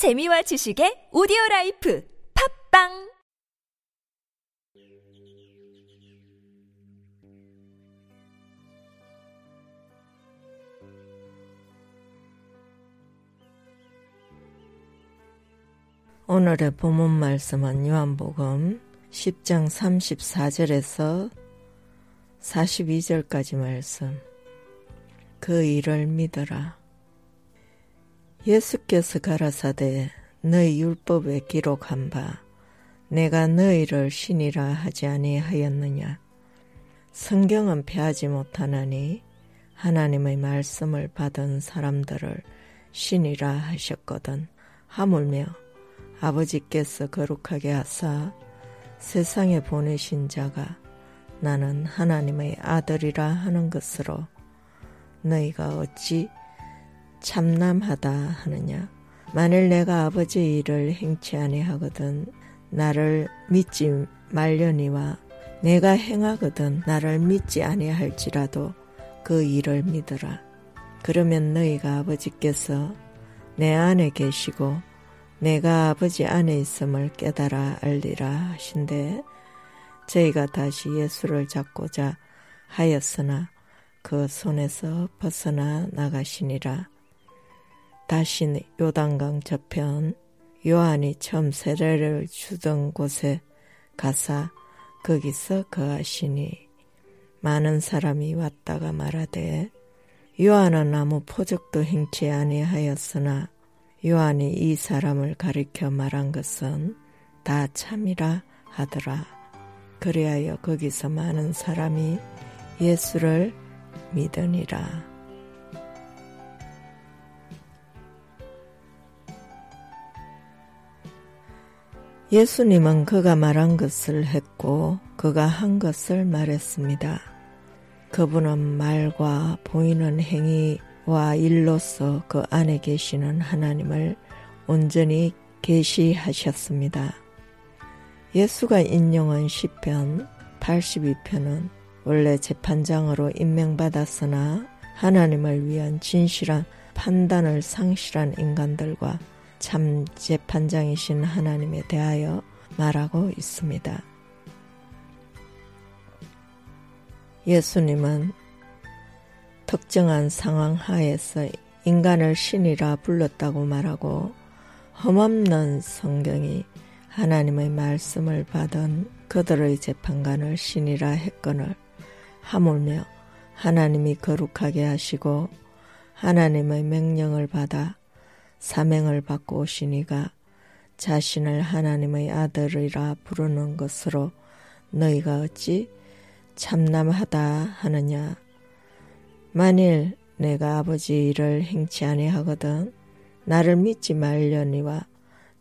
재미와 지식의 오디오 라이프 팝빵 오늘의 본문 말씀은 요한복음 10장 34절에서 42절까지 말씀. 그 일을 믿어라. 예수께서 가라사대 너희 율법에 기록한 바 내가 너희를 신이라 하지 아니하였느냐. 성경은 폐하지 못하나니 하나님의 말씀을 받은 사람들을 신이라 하셨거든. 하물며 아버지께서 거룩하게 하사 세상에 보내신 자가 나는 하나님의 아들이라 하는 것으로 너희가 어찌 참남하다 하느냐? 만일 내가 아버지 일을 행치 아니하거든 나를 믿지 말려니와 내가 행하거든 나를 믿지 아니할지라도 그 일을 믿어라. 그러면 너희가 아버지께서 내 안에 계시고 내가 아버지 안에 있음을 깨달아 알리라 하신데 저희가 다시 예수를 잡고자 하였으나 그 손에서 벗어나 나가시니라. 다시 요단강 저편 요한이 처음 세례를 주던 곳에 가사 거기서 거하시니 많은 사람이 왔다가 말하되 요한은 아무 포적도 행치 아니하였으나 요한이 이 사람을 가리켜 말한 것은 다 참이라 하더라. 그리하여 거기서 많은 사람이 예수를 믿으니라. 예수님은 그가 말한 것을 했고 그가 한 것을 말했습니다. 그분은 말과 보이는 행위 와 일로서 그 안에 계시는 하나님을 온전히 계시하셨습니다. 예수가 인용한 시편 82편은 원래 재판장으로 임명받았으나 하나님을 위한 진실한 판단을 상실한 인간들과 참 재판장이신 하나님에 대하여 말하고 있습니다. 예수님은 특정한 상황 하에서 인간을 신이라 불렀다고 말하고 험없는 성경이 하나님의 말씀을 받은 그들의 재판관을 신이라 했거늘 하물며 하나님이 거룩하게 하시고 하나님의 명령을 받아 사명을 받고 오시니가 자신을 하나님의 아들이라 부르는 것으로 너희가 어찌 참남하다 하느냐 만일 내가 아버지 일을 행치 아니하거든 나를 믿지 말려니와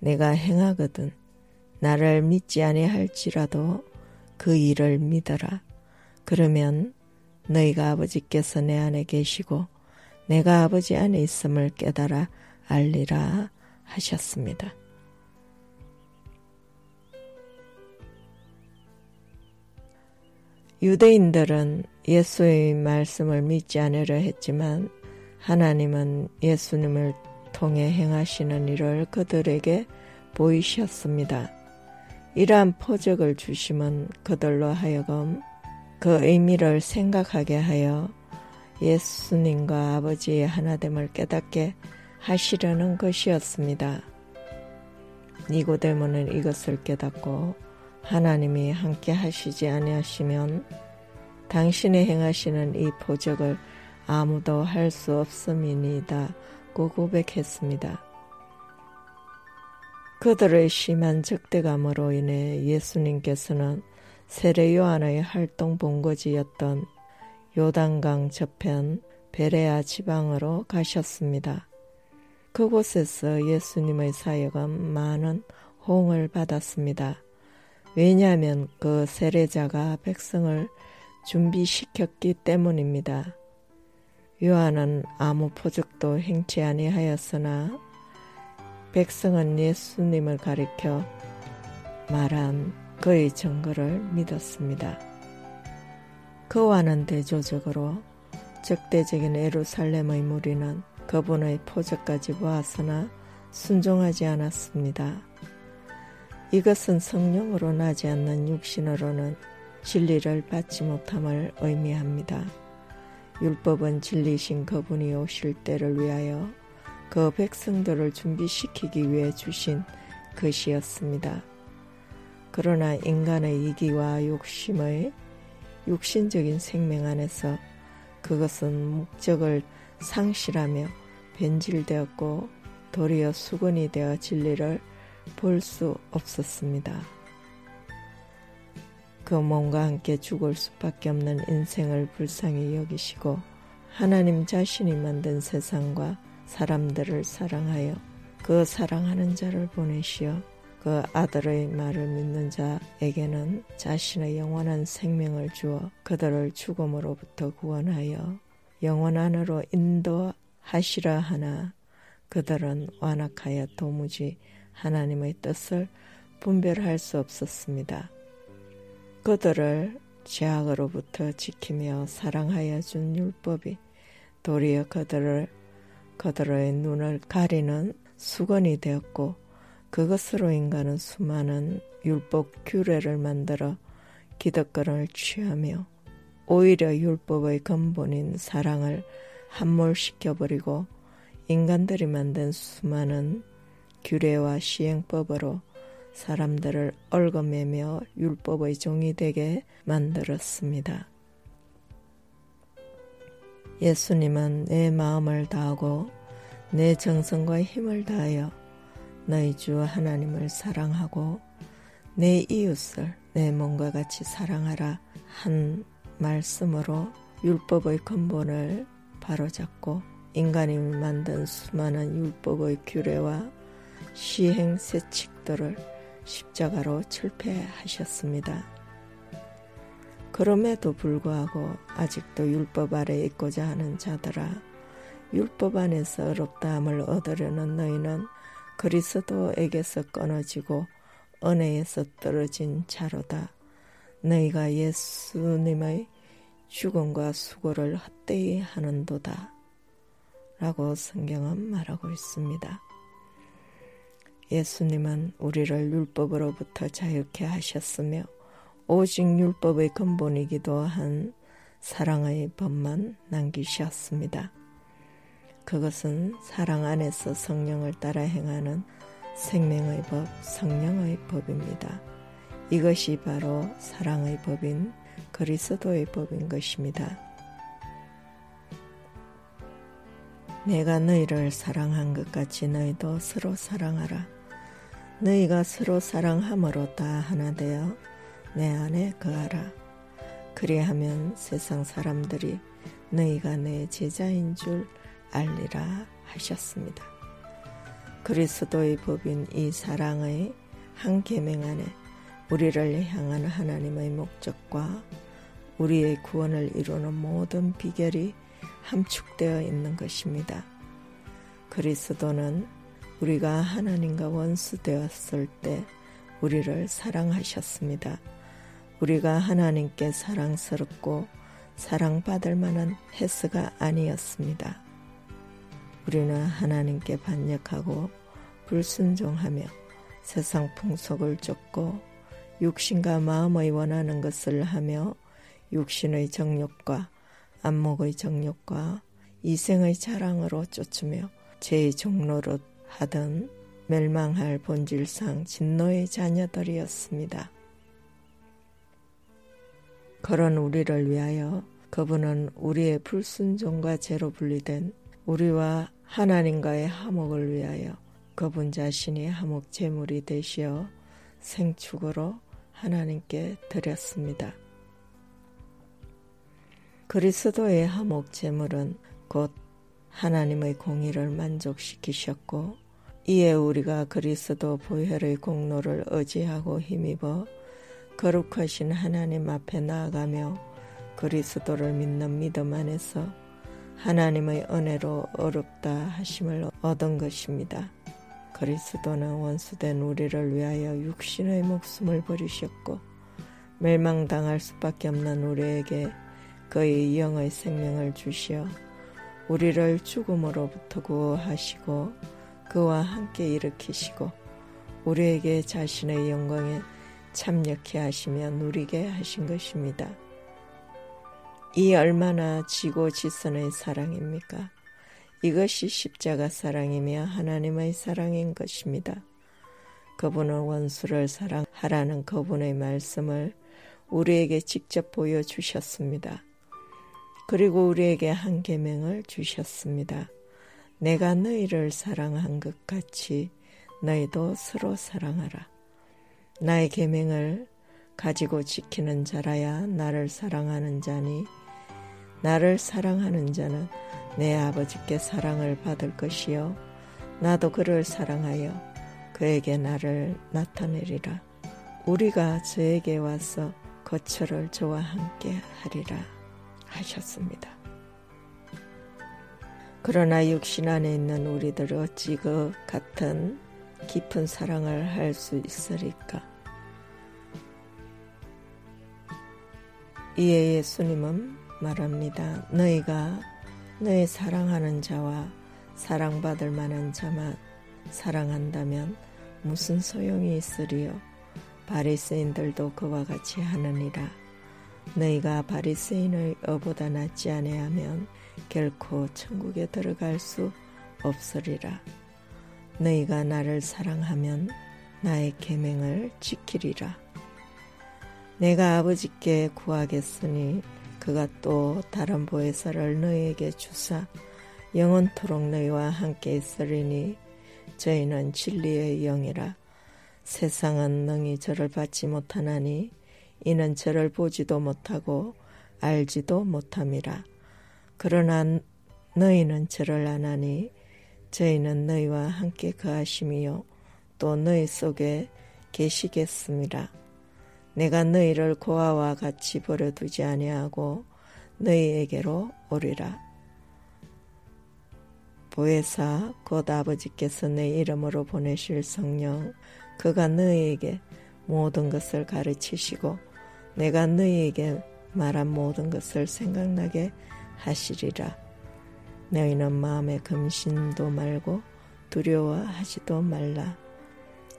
내가 행하거든 나를 믿지 아니할지라도 그 일을 믿어라. 그러면 너희가 아버지께서 내 안에 계시고 내가 아버지 안에 있음을 깨달아 알리라 하셨습니다. 유대인들은 예수의 말씀을 믿지 않으려 했지만 하나님은 예수님을 통해 행하시는 일을 그들에게 보이셨습니다. 이러한 포적을 주심은 그들로 하여금 그 의미를 생각하게 하여 예수님과 아버지의 하나됨을 깨닫게 하시려는 것이었습니다. 니고데모는 이것을 깨닫고 하나님이 함께 하시지 아니하시면 당신이 행하시는 이 포적을 아무도 할 수 없음이니이다 고 고백했습니다. 그들의 심한 적대감으로 인해 예수님께서는 세례 요한의 활동 본거지였던 요단강 저편 베레아 지방으로 가셨습니다. 그곳에서 예수님의 사역은 많은 호응을 받았습니다. 왜냐하면 그 세례자가 백성을 준비시켰기 때문입니다. 요한은 아무 포적도 행치 아니하였으나 백성은 예수님을 가리켜 말한 그의 증거를 믿었습니다. 그와는 대조적으로 적대적인 에루살렘의 무리는 그분의 포적까지 보았으나 순종하지 않았습니다. 이것은 성령으로 나지 않는 육신으로는 진리를 받지 못함을 의미합니다. 율법은 진리신 그분이 오실 때를 위하여 그 백성들을 준비시키기 위해 주신 것이었습니다. 그러나 인간의 이기와 욕심의 육신적인 생명 안에서 그것은 목적을 상실하며 변질되었고 도리어 수건이 되어 진리를 볼 수 없었습니다. 그 몸과 함께 죽을 수밖에 없는 인생을 불쌍히 여기시고 하나님 자신이 만든 세상과 사람들을 사랑하여 그 사랑하는 자를 보내시어 그 아들의 말을 믿는 자에게는 자신의 영원한 생명을 주어 그들을 죽음으로부터 구원하여 영원 안으로 인도하시라 하나 그들은 완악하여 도무지 하나님의 뜻을 분별할 수 없었습니다. 그들을 죄악으로부터 지키며 사랑하여 준 율법이 도리어 그들을 그들의 눈을 가리는 수건이 되었고 그것으로 인간은 수많은 율법 규례를 만들어 기득권을 취하며 오히려 율법의 근본인 사랑을 함몰시켜버리고 인간들이 만든 수많은 규례와 시행법으로 사람들을 얽어매며 율법의 종이 되게 만들었습니다. 예수님은 내 마음을 다하고 내 정성과 힘을 다하여 너희 주 하나님을 사랑하고 내 이웃을 내 몸과 같이 사랑하라 한 말씀으로 율법의 근본을 바로잡고 인간이 만든 수많은 율법의 규례와 시행 세칙들을 십자가로 철폐하셨습니다. 그럼에도 불구하고 아직도 율법 아래 있고자 하는 자들아 율법 안에서 어렵다함을 얻으려는 너희는 그리스도에게서 끊어지고 은혜에서 떨어진 자로다. 너희가 예수님의 죽음과 수고를 헛되이 하는도다. 라고 성경은 말하고 있습니다. 예수님은 우리를 율법으로부터 자유케 하셨으며 오직 율법의 근본이기도 한 사랑의 법만 남기셨습니다. 그것은 사랑 안에서 성령을 따라 행하는 생명의 법, 성령의 법입니다. 이것이 바로 사랑의 법인 그리스도의 법인 것입니다. 내가 너희를 사랑한 것 같이 너희도 서로 사랑하라. 너희가 서로 사랑함으로 다 하나 되어 내 안에 거하라. 그리하면 세상 사람들이 너희가 내 제자인 줄 알리라 하셨습니다. 그리스도의 법인 이 사랑의 한 계명 안에 우리를 향한 하나님의 목적과 우리의 구원을 이루는 모든 비결이 함축되어 있는 것입니다. 그리스도는 우리가 하나님과 원수되었을 때 우리를 사랑하셨습니다. 우리가 하나님께 사랑스럽고 사랑받을 만한 헬스가 아니었습니다. 우리는 하나님께 반역하고 불순종하며 세상 풍속을 쫓고 육신과 마음의 원하는 것을 하며 육신의 정욕과 안목의 정욕과 이생의 자랑으로 쫓으며 제 종로로 하던 멸망할 본질상 진노의 자녀들이었습니다. 그런 우리를 위하여 그분은 우리의 불순종과 죄로 분리된 우리와 하나님과의 화목을 위하여 그분 자신이 화목 제물이 되시어 생축으로 하나님께 드렸습니다. 그리스도의 화목 제물은 곧 하나님의 공의를 만족시키셨고 이에 우리가 그리스도 보혈의 공로를 의지하고 힘입어 거룩하신 하나님 앞에 나아가며 그리스도를 믿는 믿음 안에서 하나님의 은혜로 어렵다 하심을 얻은 것입니다. 그리스도는 원수된 우리를 위하여 육신의 목숨을 버리셨고 멸망당할 수밖에 없는 우리에게 그의 영의 생명을 주시어 우리를 죽음으로부터 구하시고 그 그와 함께 일으키시고 우리에게 자신의 영광에 참여케 하시며 누리게 하신 것입니다. 이 얼마나 지고 지선의 사랑입니까? 이것이 십자가 사랑이며 하나님의 사랑인 것입니다. 그분은 원수를 사랑하라는 그분의 말씀을 우리에게 직접 보여주셨습니다. 그리고 우리에게 한 계명을 주셨습니다. 내가 너희를 사랑한 것 같이 너희도 서로 사랑하라. 나의 계명을 가지고 지키는 자라야 나를 사랑하는 자니 나를 사랑하는 자는 내 아버지께 사랑을 받을 것이요 나도 그를 사랑하여 그에게 나를 나타내리라. 우리가 저에게 와서 거처를 저와 함께 하리라 하셨습니다. 그러나 육신 안에 있는 우리들 어찌 그 같은 깊은 사랑을 할 수 있으리까? 이에 예수님은 말합니다. 너희가 너희 사랑하는 자와 사랑받을 만한 자만 사랑한다면 무슨 소용이 있으리요? 바리새인들도 그와 같이 하느니라. 너희가 바리새인의 어보다 낫지 아니하면 결코 천국에 들어갈 수 없으리라. 너희가 나를 사랑하면 나의 계명을 지키리라. 내가 아버지께 구하겠으니 그가 또 다른 보혜사를 너희에게 주사 영원토록 너희와 함께 있으리니 저희는 진리의 영이라. 세상은 능히 저를 받지 못하나니 이는 저를 보지도 못하고 알지도 못함이라. 그러나 너희는 저를 아나니 저희는 너희와 함께 거하심이요. 또 너희 속에 계시겠습니다. 내가 너희를 고아와 같이 버려두지 아니하고 너희에게로 오리라. 보혜사 곧 아버지께서 내 이름으로 보내실 성령 그가 너희에게 모든 것을 가르치시고 내가 너희에게 말한 모든 것을 생각나게 하시리라. 너희는 마음에 금신도 말고 두려워하지도 말라.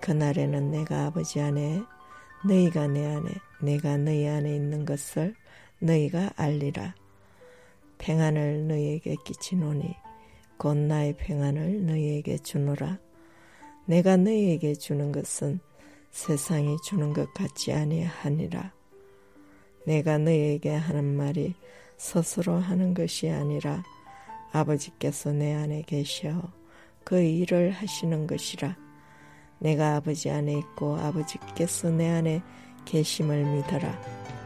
그날에는 내가 아버지 안에 너희가 내 안에 내가 너희 안에 있는 것을 너희가 알리라. 평안을 너희에게 끼치노니 곧 나의 평안을 너희에게 주노라. 내가 너희에게 주는 것은 세상이 주는 것 같지 아니하니라. 내가 너희에게 하는 말이 스스로 하는 것이 아니라 아버지께서 내 안에 계셔 그 일을 하시는 것이라. 내가 아버지 안에 있고 아버지께서 내 안에 계심을 믿어라.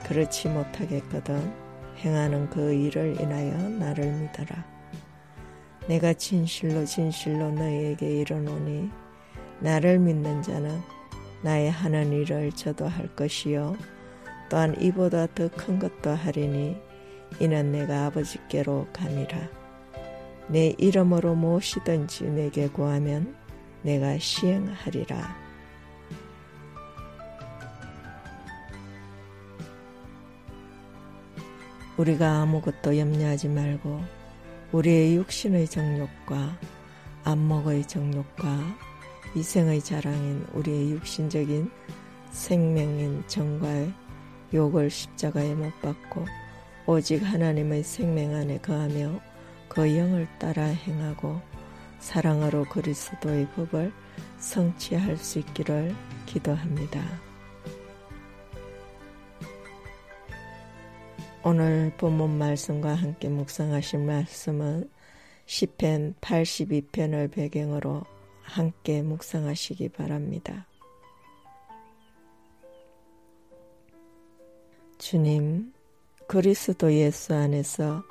그렇지 못하겠거든 행하는 그 일을 인하여 나를 믿어라. 내가 진실로 진실로 너희에게 이르노니 나를 믿는 자는 나의 하는 일을 저도 할 것이요 또한 이보다 더 큰 것도 하리니 이는 내가 아버지께로 가니라. 내 이름으로 무엇이든지 내게 구하면 내가 시행하리라. 우리가 아무것도 염려하지 말고 우리의 육신의 정욕과 안목의 정욕과 이생의 자랑인 우리의 육신적인 생명인 정과의 욕을 십자가에 못 박고 오직 하나님의 생명 안에 거하며 그 영을 따라 행하고 사랑으로 그리스도의 법을 성취할 수 있기를 기도합니다. 오늘 본문 말씀과 함께 묵상하실 말씀은 시편 82편을 배경으로 함께 묵상하시기 바랍니다. 주님, 그리스도 예수 안에서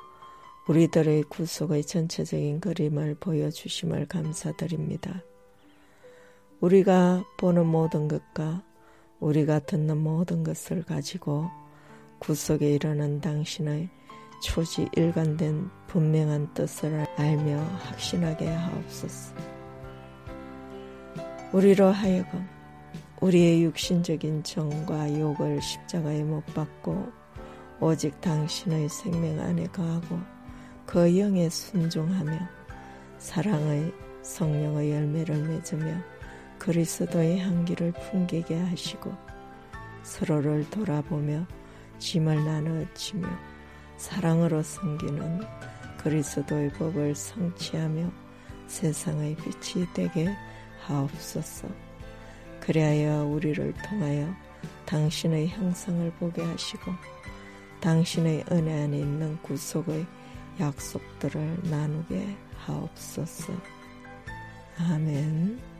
우리들의 구속의 전체적인 그림을 보여주심을 감사드립니다. 우리가 보는 모든 것과 우리가 듣는 모든 것을 가지고 구속에 이르는 당신의 초지 일관된 분명한 뜻을 알며 확신하게 하옵소서. 우리로 하여금 우리의 육신적인 정과 욕을 십자가에 못 박고 오직 당신의 생명 안에 거하고 그 영에 순종하며 사랑의 성령의 열매를 맺으며 그리스도의 향기를 풍기게 하시고 서로를 돌아보며 짐을 나누어지며 사랑으로 섬기는 그리스도의 법을 성취하며 세상의 빛이 되게 하옵소서. 그리하여 우리를 통하여 당신의 형상을 보게 하시고 당신의 은혜 안에 있는 구속의 약속들을 나누게 하옵소서. 아멘.